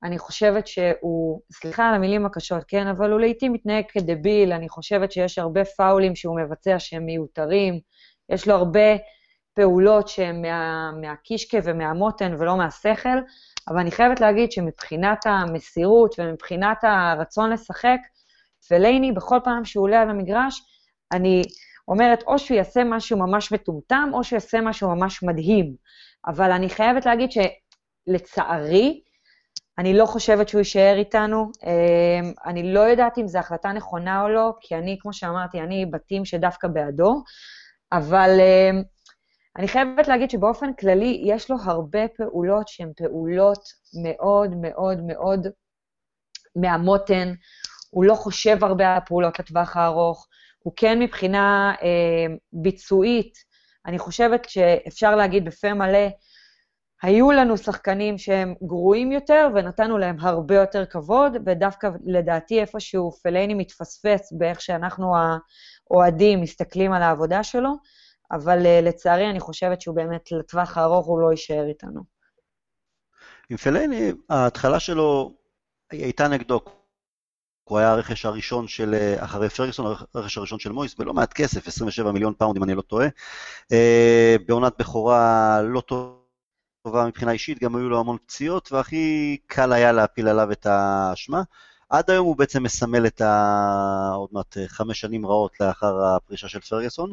אני חושבת שהוא, סליחה על המילים הקשות, כן, אבל הוא לעיתים מתנהג כדביל, אני חושבת שיש הרבה פאולים שהוא מבצע שהם מיותרים, יש לו הרבה פעולות שהן מה, מהקישקע ומהמותן ולא מהשכל, אבל אני חייבת להגיד שמבחינת המסירות ומבחינת הרצון לשחק, פלייני, בכל פעם שהוא עולה על המגרש, אני אומרת, או שהוא יעשה משהו ממש מטומטם, או שהוא יעשה משהו ממש מדהים. אבל אני חייבת להגיד שלצערי, אני לא חושבת שהוא יישאר איתנו. אמ, אני לא יודעת אם זו החלטה נכונה או לא, כי אני, כמו שאמרתי, אני בתים שדווקא בעדו, אבל אמ, אני חייבת להגיד שבאופן כללי יש לו הרבה פעולות שהן פעולות מאוד מאוד מאוד מהמותן. הוא לא חושב הרבה על הפעולות לטווח הארוך. הוא כן מבחינה אה, ביצועית, אני חושבת שאפשר להגיד בפה מלא, היו לנו שחקנים שהם גרועים יותר, ונתנו להם הרבה יותר כבוד, ודווקא לדעתי איפשהו פלייני מתפספס באיך שאנחנו האוהדים מסתכלים על העבודה שלו, אבל אה, לצערי אני חושבת שהוא באמת, לטווח הארוך הוא לא יישאר איתנו. עם פלאיני, ההתחלה שלו הייתה נגדו. הוא היה הרכש הראשון של, אה, אחרי פרגוסון, הרכש הראשון של מויס, בלא מעט כסף, 27 מיליון פאונד אם אני לא טועה. אה, בעונת בכורה לא טובה. טובה מבחינה אישית, גם היו לו המון פציעות, והכי קל היה להפיל עליו את האשמה. עד היום הוא בעצם מסמל את ה... עוד מעט אה, חמש שנים רעות לאחר הפרישה של פרגוסון.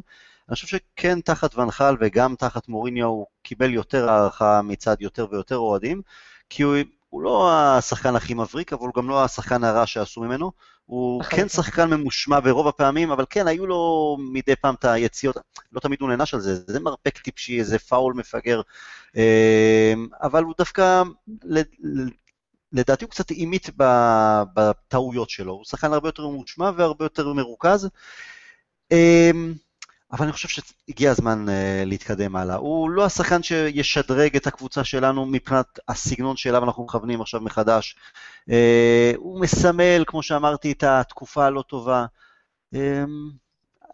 אני חושב שכן תחת ונחל וגם תחת מוריניו הוא קיבל יותר הערכה מצד יותר ויותר אוהדים, כי הוא, הוא לא השחקן הכי מבריק, אבל הוא גם לא השחקן הרע שעשו ממנו. הוא כן שחקן ממושמע ברוב הפעמים, אבל כן, היו לו מדי פעם את היציאות, לא תמיד הוא נענש על זה, זה מרפק טיפשי, איזה פאול מפגר, אה, אבל הוא דווקא, לדעתי הוא קצת אימית בטעויות שלו, הוא שחקן הרבה יותר ממושמע והרבה יותר מרוכז. אבל אני חושב שהגיע הזמן uh, להתקדם הלאה. הוא לא השחקן שישדרג את הקבוצה שלנו מבחינת הסגנון שאליו אנחנו מכוונים עכשיו מחדש. Uh, הוא מסמל, כמו שאמרתי, את התקופה הלא טובה. Uh,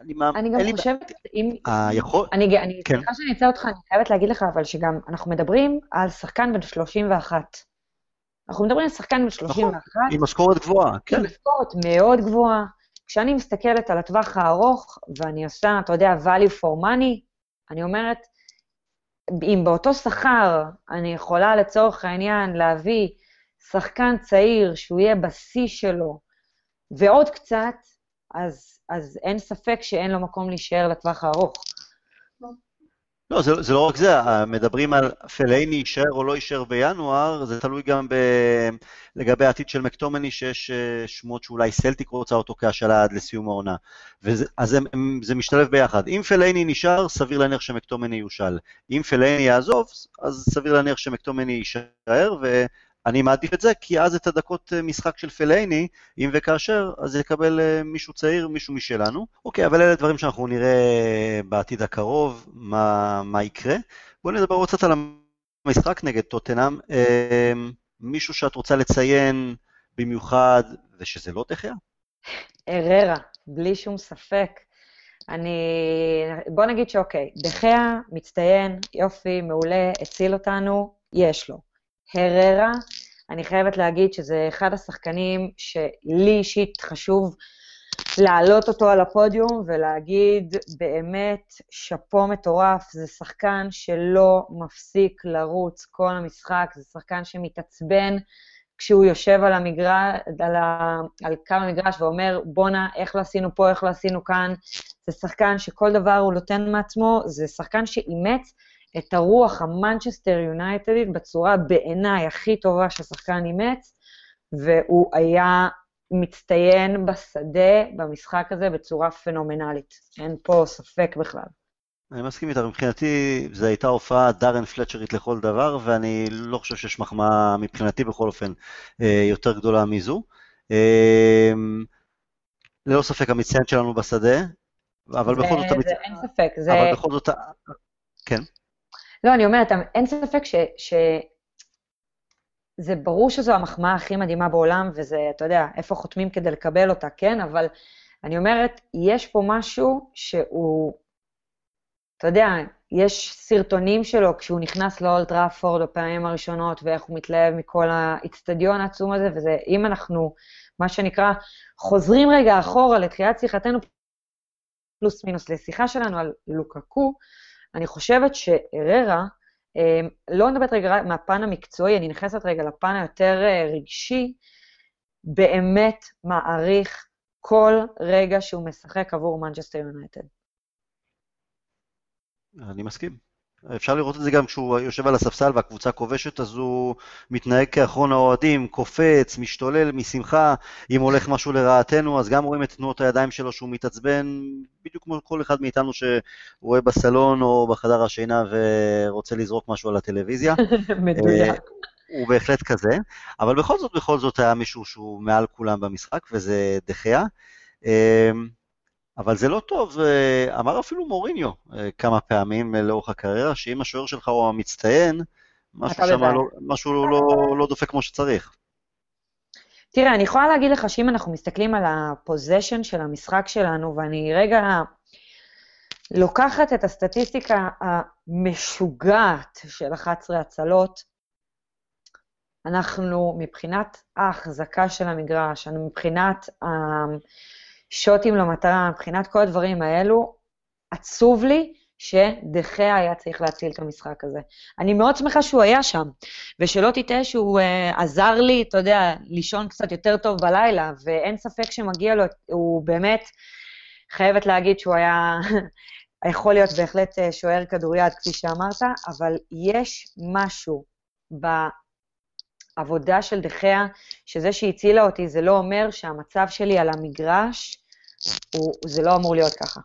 אני, אני גם חושבת, אם... היכול... אני, אני כן. סליחה שאני אצא אותך, אני חייבת להגיד לך, אבל שגם אנחנו מדברים על שחקן בן 31. אנחנו מדברים על שחקן בן 31. נכון, עם משכורת גבוהה, כן. עם משכורת מאוד גבוהה. כשאני מסתכלת על הטווח הארוך, ואני עושה, אתה יודע, value for money, אני אומרת, אם באותו שכר אני יכולה לצורך העניין להביא שחקן צעיר שהוא יהיה בשיא שלו, ועוד קצת, אז, אז אין ספק שאין לו מקום להישאר לטווח הארוך. לא, זה, זה לא רק זה, מדברים על פלייני יישאר או לא יישאר בינואר, זה תלוי גם ב... לגבי העתיד של מקטומיניי, שיש אה, שמועות שאולי סלטיק רוצה אותו כהשאלה עד לסיום העונה. וזה, אז זה, זה משתלב ביחד. אם פלאיני נשאר, סביר להניח שמקטומיניי יושאל. אם פלאיני יעזוב, אז סביר להניח שמקטומיניי יישאר. אני מעדיף את זה, כי אז את הדקות אה, משחק של פלאיני, אם וכאשר, אז יקבל אה, מישהו צעיר, מישהו משלנו. אוקיי, אבל אלה דברים שאנחנו נראה בעתיד הקרוב, מה, מה יקרה. בואו נדבר עוד קצת על המשחק נגד טוטנאם. אה, מישהו שאת רוצה לציין במיוחד, ושזה לא תחיה? אררה, בלי שום ספק. אני... בוא נגיד שאוקיי, דחיה, מצטיין, יופי, מעולה, הציל אותנו, יש לו. הררה, אני חייבת להגיד שזה אחד השחקנים שלי אישית חשוב להעלות אותו על הפודיום ולהגיד באמת שאפו מטורף, זה שחקן שלא מפסיק לרוץ כל המשחק, זה שחקן שמתעצבן כשהוא יושב על המגרש, על, ה, על קו המגרש ואומר, בואנה, איך לא עשינו פה, איך לא עשינו כאן. זה שחקן שכל דבר הוא נותן מעצמו, זה שחקן שאימץ את הרוח המנצ'סטר יונייטדית בצורה בעיניי הכי טובה שהשחקן אימץ, והוא היה מצטיין בשדה במשחק הזה בצורה פנומנלית. אין פה ספק בכלל. אני מסכים איתך, מבחינתי זו הייתה הופעה דארן פלצ'רית לכל דבר, ואני לא חושב שיש מחמאה, מבחינתי בכל אופן, אה, יותר גדולה מזו. אה, ללא ספק המצטיין שלנו בשדה, אבל זה, בכל זאת... זה, אין ספק, זה... אבל בכל זאת... כן. לא, אני אומרת, אין ספק ש... ש... זה ברור שזו המחמאה הכי מדהימה בעולם, וזה, אתה יודע, איפה חותמים כדי לקבל אותה, כן? אבל אני אומרת, יש פה משהו שהוא, אתה יודע, יש סרטונים שלו כשהוא נכנס לאולטראפורד בפעמים הראשונות, ואיך הוא מתלהב מכל האיצטדיון העצום הזה, וזה, אם אנחנו, מה שנקרא, חוזרים רגע אחורה לתחילת שיחתנו, פלוס מינוס לשיחה שלנו על לוקקו, אני חושבת שאררה, אמ, לא נדברת רגע מהפן המקצועי, אני נכנסת רגע לפן היותר אה, רגשי, באמת מעריך כל רגע שהוא משחק עבור מנצ'סטר יונייטד. אני מסכים. אפשר לראות את זה גם כשהוא יושב על הספסל והקבוצה כובשת, אז הוא מתנהג כאחרון האוהדים, קופץ, משתולל משמחה, אם הולך משהו לרעתנו, אז גם רואים את תנועות הידיים שלו שהוא מתעצבן, בדיוק כמו כל אחד מאיתנו שרואה בסלון או בחדר השינה ורוצה לזרוק משהו על הטלוויזיה. מדויק. אה, הוא בהחלט כזה, אבל בכל זאת, בכל זאת היה מישהו שהוא מעל כולם במשחק, וזה דחיה. אבל זה לא טוב, אמר אפילו מוריניו אה, כמה פעמים אה, לאורך הקריירה, שאם השוער שלך הוא המצטיין, משהו שם לא, משהו לא, לא דופק כמו שצריך. תראה, אני יכולה להגיד לך שאם אנחנו מסתכלים על הפוזיישן של המשחק שלנו, ואני רגע לוקחת את הסטטיסטיקה המשוגעת של 11 הצלות, אנחנו מבחינת ההחזקה של המגרש, מבחינת שוטים למטרה, מבחינת כל הדברים האלו, עצוב לי שדחה היה צריך להציל את המשחק הזה. אני מאוד שמחה שהוא היה שם, ושלא תטעה שהוא uh, עזר לי, אתה יודע, לישון קצת יותר טוב בלילה, ואין ספק שמגיע לו, הוא באמת, חייבת להגיד שהוא היה יכול להיות בהחלט אה, שוער כדוריד, כפי שאמרת, אבל יש משהו בעבודה של דחיה, שזה שהצילה אותי, זה לא אומר שהמצב שלי על המגרש, הוא, זה לא אמור להיות ככה.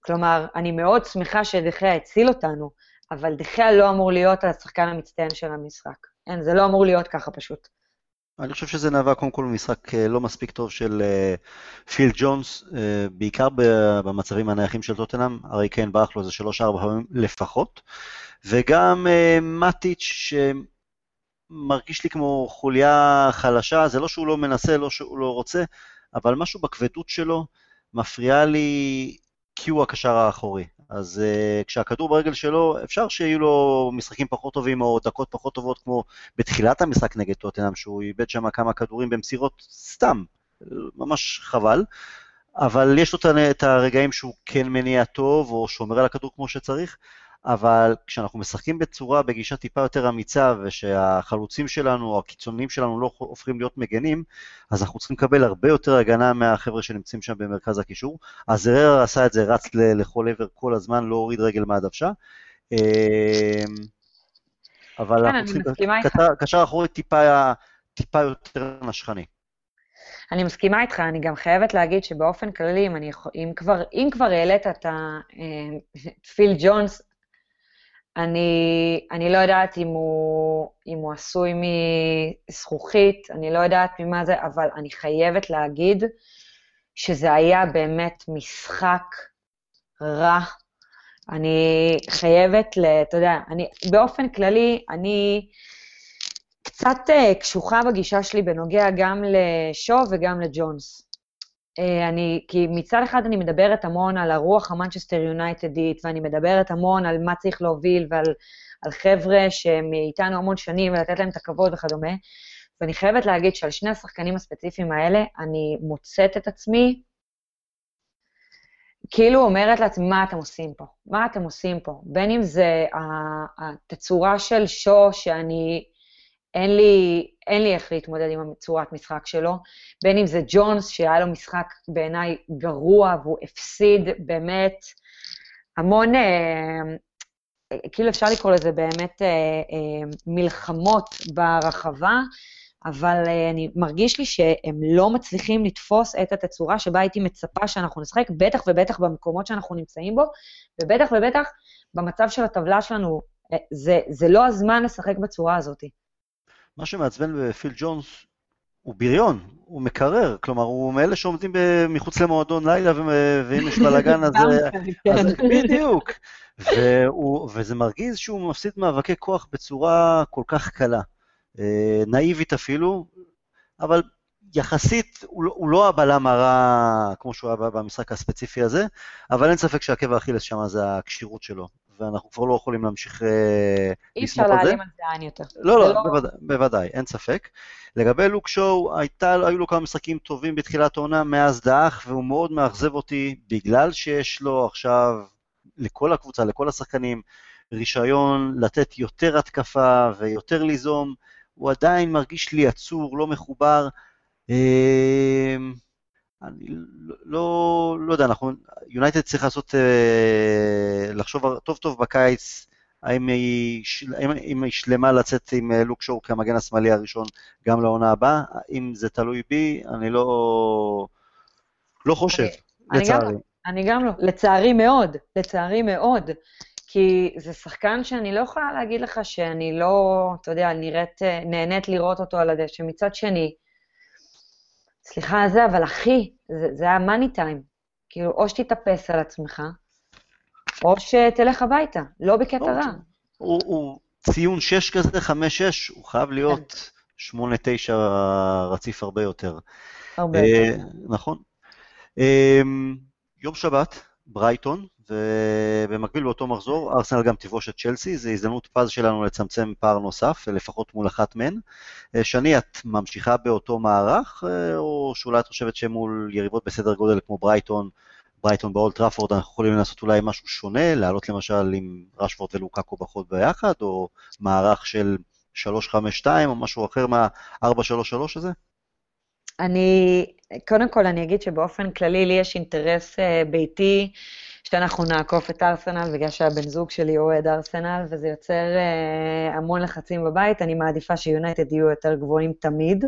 כלומר, אני מאוד שמחה שדחיה הציל אותנו, אבל דחיה לא אמור להיות השחקן המצטיין של המשחק. אין, זה לא אמור להיות ככה פשוט. אני חושב שזה נבע קודם כל ממשחק אה, לא מספיק טוב של אה, פיל ג'ונס, אה, בעיקר במצבים הנייחים של טוטנאם, הרי כן ברח לו איזה שלוש-ארבע פעמים לפחות, וגם מטיץ' שמרגיש לי כמו חוליה חלשה, זה לא שהוא לא מנסה, לא שהוא לא רוצה, אבל משהו בכבדות שלו מפריע לי כי הוא הקשר האחורי. אז uh, כשהכדור ברגל שלו, אפשר שיהיו לו משחקים פחות טובים או דקות פחות טובות כמו בתחילת המשחק נגד טוטנאם, שהוא איבד שם כמה כדורים במסירות סתם, ממש חבל. אבל יש לו את הרגעים שהוא כן מניע טוב, או שומר על הכדור כמו שצריך, אבל כשאנחנו משחקים בצורה, בגישה טיפה יותר אמיצה, ושהחלוצים שלנו, או הקיצוניים שלנו לא הופכים להיות מגנים, אז אנחנו צריכים לקבל הרבה יותר הגנה מהחבר'ה שנמצאים שם במרכז הקישור. אז הרר עשה את זה, רץ לכל עבר כל הזמן, לא הוריד רגל מהדוושה. אמ, אבל כן, אנחנו צריכים, קשר אחורי טיפה, טיפה יותר נשכני. אני מסכימה איתך, אני גם חייבת להגיד שבאופן כללי, אם, אני, אם, כבר, אם כבר העלית את פיל אה, ג'ונס, אני, אני לא יודעת אם הוא, אם הוא עשוי מזכוכית, אני לא יודעת ממה זה, אבל אני חייבת להגיד שזה היה באמת משחק רע. אני חייבת, אתה יודע, אני, באופן כללי, אני קצת uh, קשוחה בגישה שלי בנוגע גם לשו וגם לג'ונס. אה, אני, כי מצד אחד אני מדברת המון על הרוח המנצ'סטר יונייטדית, ואני מדברת המון על מה צריך להוביל ועל על חבר'ה שהם איתנו המון שנים ולתת להם את הכבוד וכדומה, ואני חייבת להגיד שעל שני השחקנים הספציפיים האלה, אני מוצאת את עצמי כאילו אומרת לעצמי, מה אתם עושים פה? מה אתם עושים פה? בין אם זה התצורה של שו, שאני אין לי, אין לי איך להתמודד עם צורת משחק שלו, בין אם זה ג'ונס, שהיה לו משחק בעיניי גרוע, והוא הפסיד באמת המון, אה, כאילו אפשר לקרוא לזה באמת אה, אה, מלחמות ברחבה, אבל אה, אני מרגיש לי שהם לא מצליחים לתפוס את התצורה שבה הייתי מצפה שאנחנו נשחק, בטח ובטח במקומות שאנחנו נמצאים בו, ובטח ובטח במצב של הטבלה שלנו, אה, זה, זה לא הזמן לשחק בצורה הזאת. מה שמעצבן בפיל ג'ונס הוא בריון, הוא מקרר, כלומר הוא מאלה שעומדים מחוץ למועדון לילה ואם יש בלאגן אז... כן. בדיוק. והוא, וזה מרגיז שהוא מפסיד מאבקי כוח בצורה כל כך קלה. אה, נאיבית אפילו, אבל יחסית הוא, לא, הוא לא הבלם הרע כמו שהוא היה במשחק הספציפי הזה, אבל אין ספק שעקב האכילס שם זה הכשירות שלו. ואנחנו כבר לא יכולים להמשיך לסמוך על זה. אי אפשר להעלים על זה עין יותר. לא, לא, לא... בוודאי, בוודאי, אין ספק. לגבי לוק שואו, הייתה, היו לו כמה משחקים טובים בתחילת העונה, מאז דאח, והוא מאוד מאכזב אותי, בגלל שיש לו עכשיו, לכל הקבוצה, לכל השחקנים, רישיון לתת יותר התקפה ויותר ליזום, הוא עדיין מרגיש לי עצור, לא מחובר. אני לא, לא, לא יודע, אנחנו, יונייטד צריך לעשות, אה, לחשוב טוב טוב בקיץ, האם היא, האם, האם היא שלמה לצאת עם אה, לוק שואו כמגן השמאלי הראשון גם לעונה הבאה, אם זה תלוי בי, אני לא, לא חושב, אני, לצערי. אני גם, אני גם לא, לצערי מאוד, לצערי מאוד. כי זה שחקן שאני לא יכולה להגיד לך שאני לא, אתה יודע, נראית, אה, נהנית לראות אותו על הדשא. מצד שני, סליחה על זה, אבל אחי, זה, זה היה מאני טיים. כאילו, או שתתאפס על עצמך, או שתלך הביתה, לא בקטע רע. הוא, הוא ציון 6 כזה, 5-6, הוא חייב להיות 8-9 רציף הרבה יותר. הרבה יותר. נכון. אה, יום שבת, ברייטון, ובמקביל באותו מחזור, ארסנל גם תפגוש את צ'לסי, זו הזדמנות פז שלנו לצמצם פער נוסף, לפחות מול אחת מהן. אה, שני, את ממשיכה באותו מערך, אה, או שאולי את חושבת שהן מול יריבות בסדר גודל כמו ברייטון, ברייטון באולט טראפורד, אנחנו יכולים לעשות אולי משהו שונה, לעלות למשל עם רשפורד ולוקאקו בחוד ביחד, או מערך של 3-5-2 או משהו אחר מה-4-3-3 הזה? אני, קודם כל אני אגיד שבאופן כללי לי יש אינטרס אה, ביתי שאנחנו נעקוף את ארסנל, בגלל שהבן זוג שלי אוהד ארסנל, וזה יוצר אה, המון לחצים בבית. אני מעדיפה שיונייטד יהיו יותר גבוהים תמיד,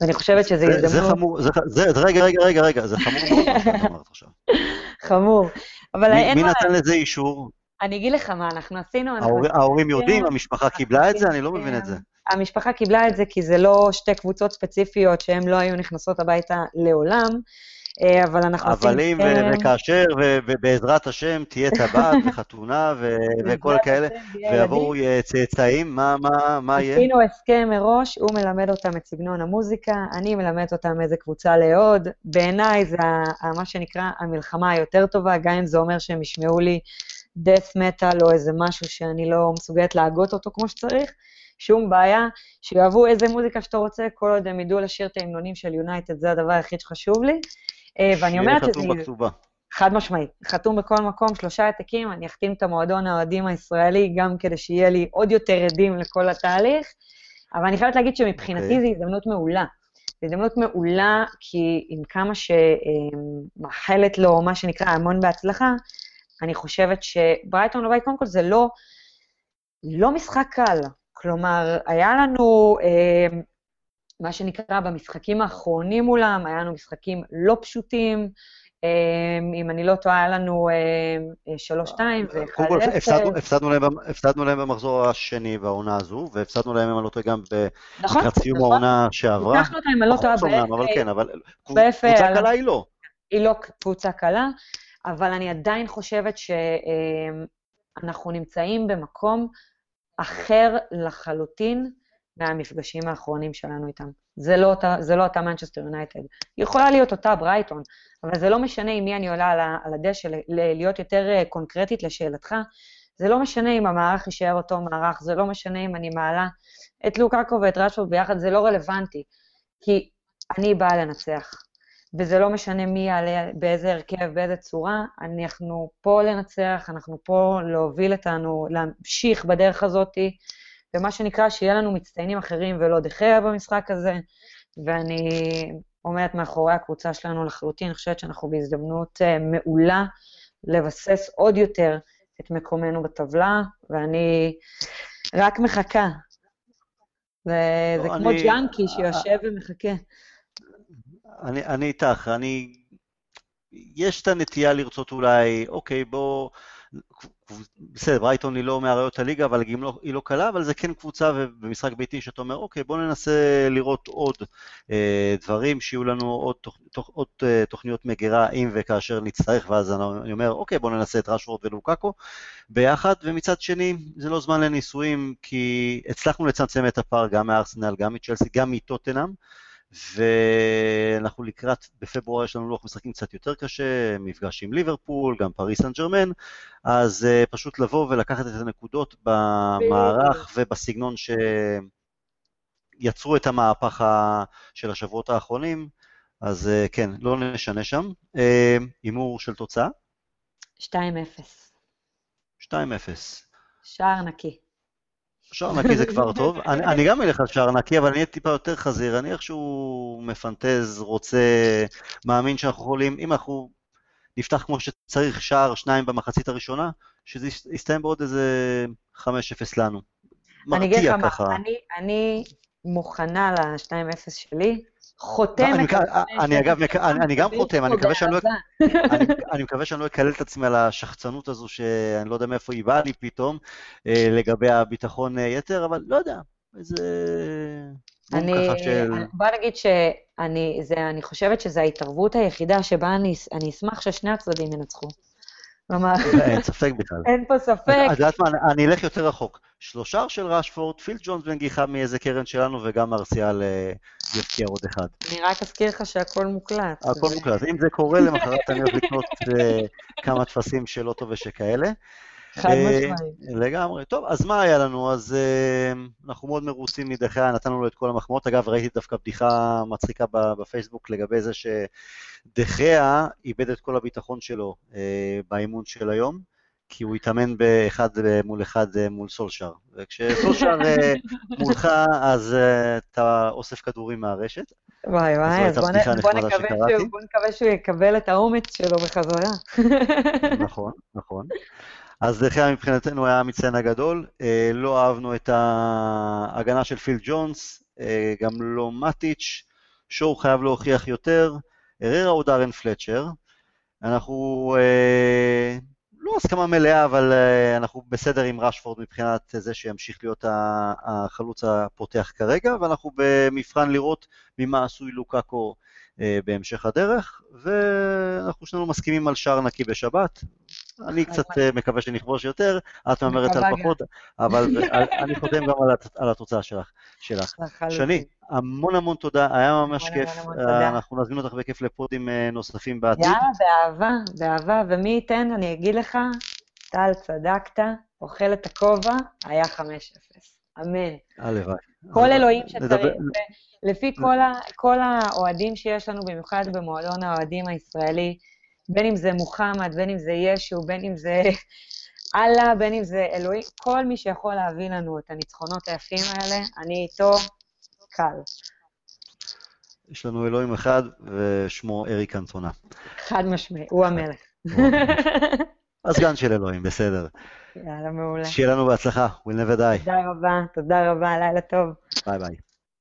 ואני חושבת שזה הזדמנות... זה חמור, זה, זה, רגע, רגע, רגע, רגע, זה חמור מאוד מה שאת אמרת עכשיו. חמור, אבל אין מי נתן לזה אישור? אני אגיד לך מה אנחנו עשינו. ההורים יודעים, המשפחה קיבלה את זה? אני לא מבין את זה. המשפחה קיבלה את זה כי זה לא שתי קבוצות ספציפיות שהן לא היו נכנסות הביתה לעולם, אה, אבל אנחנו עושים... אבל אם וכאשר, ובעזרת השם תהיה טבעת וחתונה וכל כאלה, ויבואו צאצאים, מה יהיה? עשינו הסכם מראש, הוא מלמד אותם את סגנון המוזיקה, אני מלמדת אותם איזה קבוצה לאהוד. בעיניי זה מה שנקרא המלחמה היותר טובה, גם אם זה אומר שהם ישמעו לי death metal או איזה משהו שאני לא מסוגלת להגות אותו כמו שצריך. שום בעיה, שיאהבו איזה מוזיקה שאתה רוצה, כל עוד הם ידעו לשיר את ההמנונים של יונייטד, זה הדבר היחיד שחשוב לי. אה, ואני אומרת שזה... שיהיה חתום בכתובה. חד משמעית, חתום בכל מקום, שלושה העתקים, אני אחתים את המועדון האוהדים הישראלי, גם כדי שיהיה לי עוד יותר עדים לכל התהליך, אבל אני חייבת להגיד שמבחינתי okay. אוקיי. זו הזדמנות מעולה. זו הזדמנות מעולה, כי עם כמה שמאחלת לו, מה שנקרא, המון בהצלחה, אני חושבת שברייטון לבית, קודם כל זה לא, לא משחק קל. כלומר, היה לנו, אה, מה שנקרא, במשחקים האחרונים מולם, היה לנו משחקים לא פשוטים, אה, אם אני לא טועה, היה לנו אה, שלוש-שתיים ואחד אפס. הפסדנו להם במחזור השני בעונה הזו, והפסדנו להם, אם אני לא טועה, גם נכון, לקראת סיום נכון. העונה שעברה. ניצחנו אותם, אם אני לא טועה, ב-FA. אבל כן, אבל קבוצה קלה היא לא. היא לא קבוצה קלה, אבל אני עדיין חושבת שאנחנו נמצאים במקום אחר לחלוטין מהמפגשים האחרונים שלנו איתם. זה לא אותה, מנצ'סטר יונייטד. היא יכולה להיות אותה ברייטון, אבל זה לא משנה עם מי אני עולה על, הדשא, להיות יותר אה, קונקרטית לשאלתך, זה לא משנה אם המערך יישאר אותו מערך, זה לא משנה אם אני מעלה את לוקאקו ואת רשפורד ביחד, זה לא רלוונטי, כי אני באה לנצח. וזה לא משנה מי יעלה, באיזה הרכב, באיזה צורה, אנחנו פה לנצח, אנחנו פה להוביל אותנו, להמשיך בדרך הזאת, ומה שנקרא, שיהיה לנו מצטיינים אחרים ולא דחיה במשחק הזה, ואני עומדת מאחורי הקבוצה שלנו לחלוטין, אני חושבת שאנחנו בהזדמנות uh, מעולה לבסס עוד יותר את מקומנו בטבלה, ואני רק מחכה. זה, לא, אני... כמו ג'אנקי שיושב ומחכה. אני, אני איתך, אני... יש את הנטייה לרצות אולי, אוקיי, בוא... בסדר, ברייטון היא לא מאריות הליגה, אבל היא לא, היא לא קלה, אבל זה כן קבוצה במשחק ביתי שאתה אומר, אוקיי, בוא ננסה לראות עוד אה, דברים, שיהיו לנו עוד, תוכ, תוכ, עוד אה, תוכניות מגירה אם וכאשר נצטרך, ואז אני אומר, אוקיי, בוא ננסה את רשוורד ולוקאקו ביחד, ומצד שני, זה לא זמן לניסויים, כי הצלחנו לצמצם את הפער גם מארסנל, גם מצ'לסי, גם מטוטנאם. ואנחנו לקראת, בפברואר יש לנו לוח משחקים קצת יותר קשה, מפגש עם ליברפול, גם פריס סן ג'רמן, אז uh, פשוט לבוא ולקחת את הנקודות במערך ובסגנון שיצרו את המהפך של השבועות האחרונים, אז uh, כן, לא נשנה שם. אה, הימור uh, של תוצאה? 2-0. 2-0. שער נקי. שער זה כבר טוב. אני, אני גם אלך על שער אבל אני אהיה טיפה יותר חזיר. אני איכשהו מפנטז, רוצה, מאמין שאנחנו יכולים, אם אנחנו נפתח כמו שצריך שער, שניים במחצית הראשונה, שזה יסתיים בעוד איזה 5-0 לנו. מרתיע ככה. אני, אני מוכנה ל-2-0 שלי, חותמת. אני אגב, אני גם חותם, אני מקווה שאני לא... אני מקווה שאני לא אקלל את עצמי על השחצנות הזו, שאני לא יודע מאיפה היא באה לי פתאום, אה, לגבי הביטחון אה, יתר, אבל לא יודע, איזה... אני, בוא נגיד שאני חושבת שזו ההתערבות היחידה שבה אני, אני אשמח ששני הצדדים ינצחו. כלומר... אין ספק בכלל. אין פה ספק. את יודעת מה, אני אלך יותר רחוק. שלושה של ראשפורד, פילד ג'ונס בנגיחה מאיזה קרן שלנו, וגם מרסיאל אה, יפקיע עוד אחד. אני רק אזכיר לך שהכל מוקלט. הכל מוקלט. אם זה קורה, למחרת אני הולך לקנות אה, כמה טפסים של אוטו ושכאלה. חד אה, משמעית. לגמרי. טוב, אז מה היה לנו? אז אה, אנחנו מאוד מרוצים מדחיה, נתנו לו את כל המחמאות. אגב, ראיתי דווקא בדיחה מצחיקה בפייסבוק לגבי זה שדחיה איבד את כל הביטחון שלו באימון של היום, כי הוא התאמן באחד מול אחד אה, מול סולשר. וכשסולשר אה, מולך, אז אה, אתה אוסף כדורים מהרשת. וואי וואי, אז בוא בוא נקווה. שהוא- בוא נקווה שהוא יקבל את האומץ שלו בחזרה. נכון, נכון. אז דחיה מבחינתנו היה המצטיין הגדול, לא אהבנו את ההגנה של פיל ג'ונס, גם לא מטיץ', שואו חייב להוכיח יותר, הררה או דארן פלצ'ר. אנחנו לא הסכמה מלאה, אבל אה, אנחנו בסדר עם רשפורד מבחינת זה שימשיך להיות החלוץ הפותח כרגע, ואנחנו במבחן לראות ממה עשוי לוקאקו אה, בהמשך הדרך, ואנחנו שנינו מסכימים על שער נקי בשבת. אני קצת אה, מקווה שנכבוש יותר, את מהמרת על. פחות, אבל אני חותם גם על הת- על התוצאה שלך. שני, המון המון תודה, היה ממש כיף. תודה. אנחנו נזמין אותך בכיף לפודים אה, נוספים בעתיד. יאללה, באהבה, באהבה, ומי ייתן, אני אגיד לך, טל, צדקת, אוכל את הכובע, היה 5-0. אמן. הלוואי. כל אלוהים שצריך, לפי כל האוהדים שיש לנו, במיוחד במועדון האוהדים הישראלי, בין אם זה מוחמד, בין אם זה ישו, בין אם זה אללה, בין אם זה אלוהים, כל מי שיכול להביא לנו את הניצחונות היפים האלה, אני איתו קל. יש לנו אלוהים אחד, ושמו אריק אנטונה. חד משמעי, הוא המלך. הסגן של אלוהים, בסדר. יאללה, מעולה. שיהיה לנו בהצלחה, we'll never die. תודה רבה, תודה רבה, לילה טוב. ביי ביי.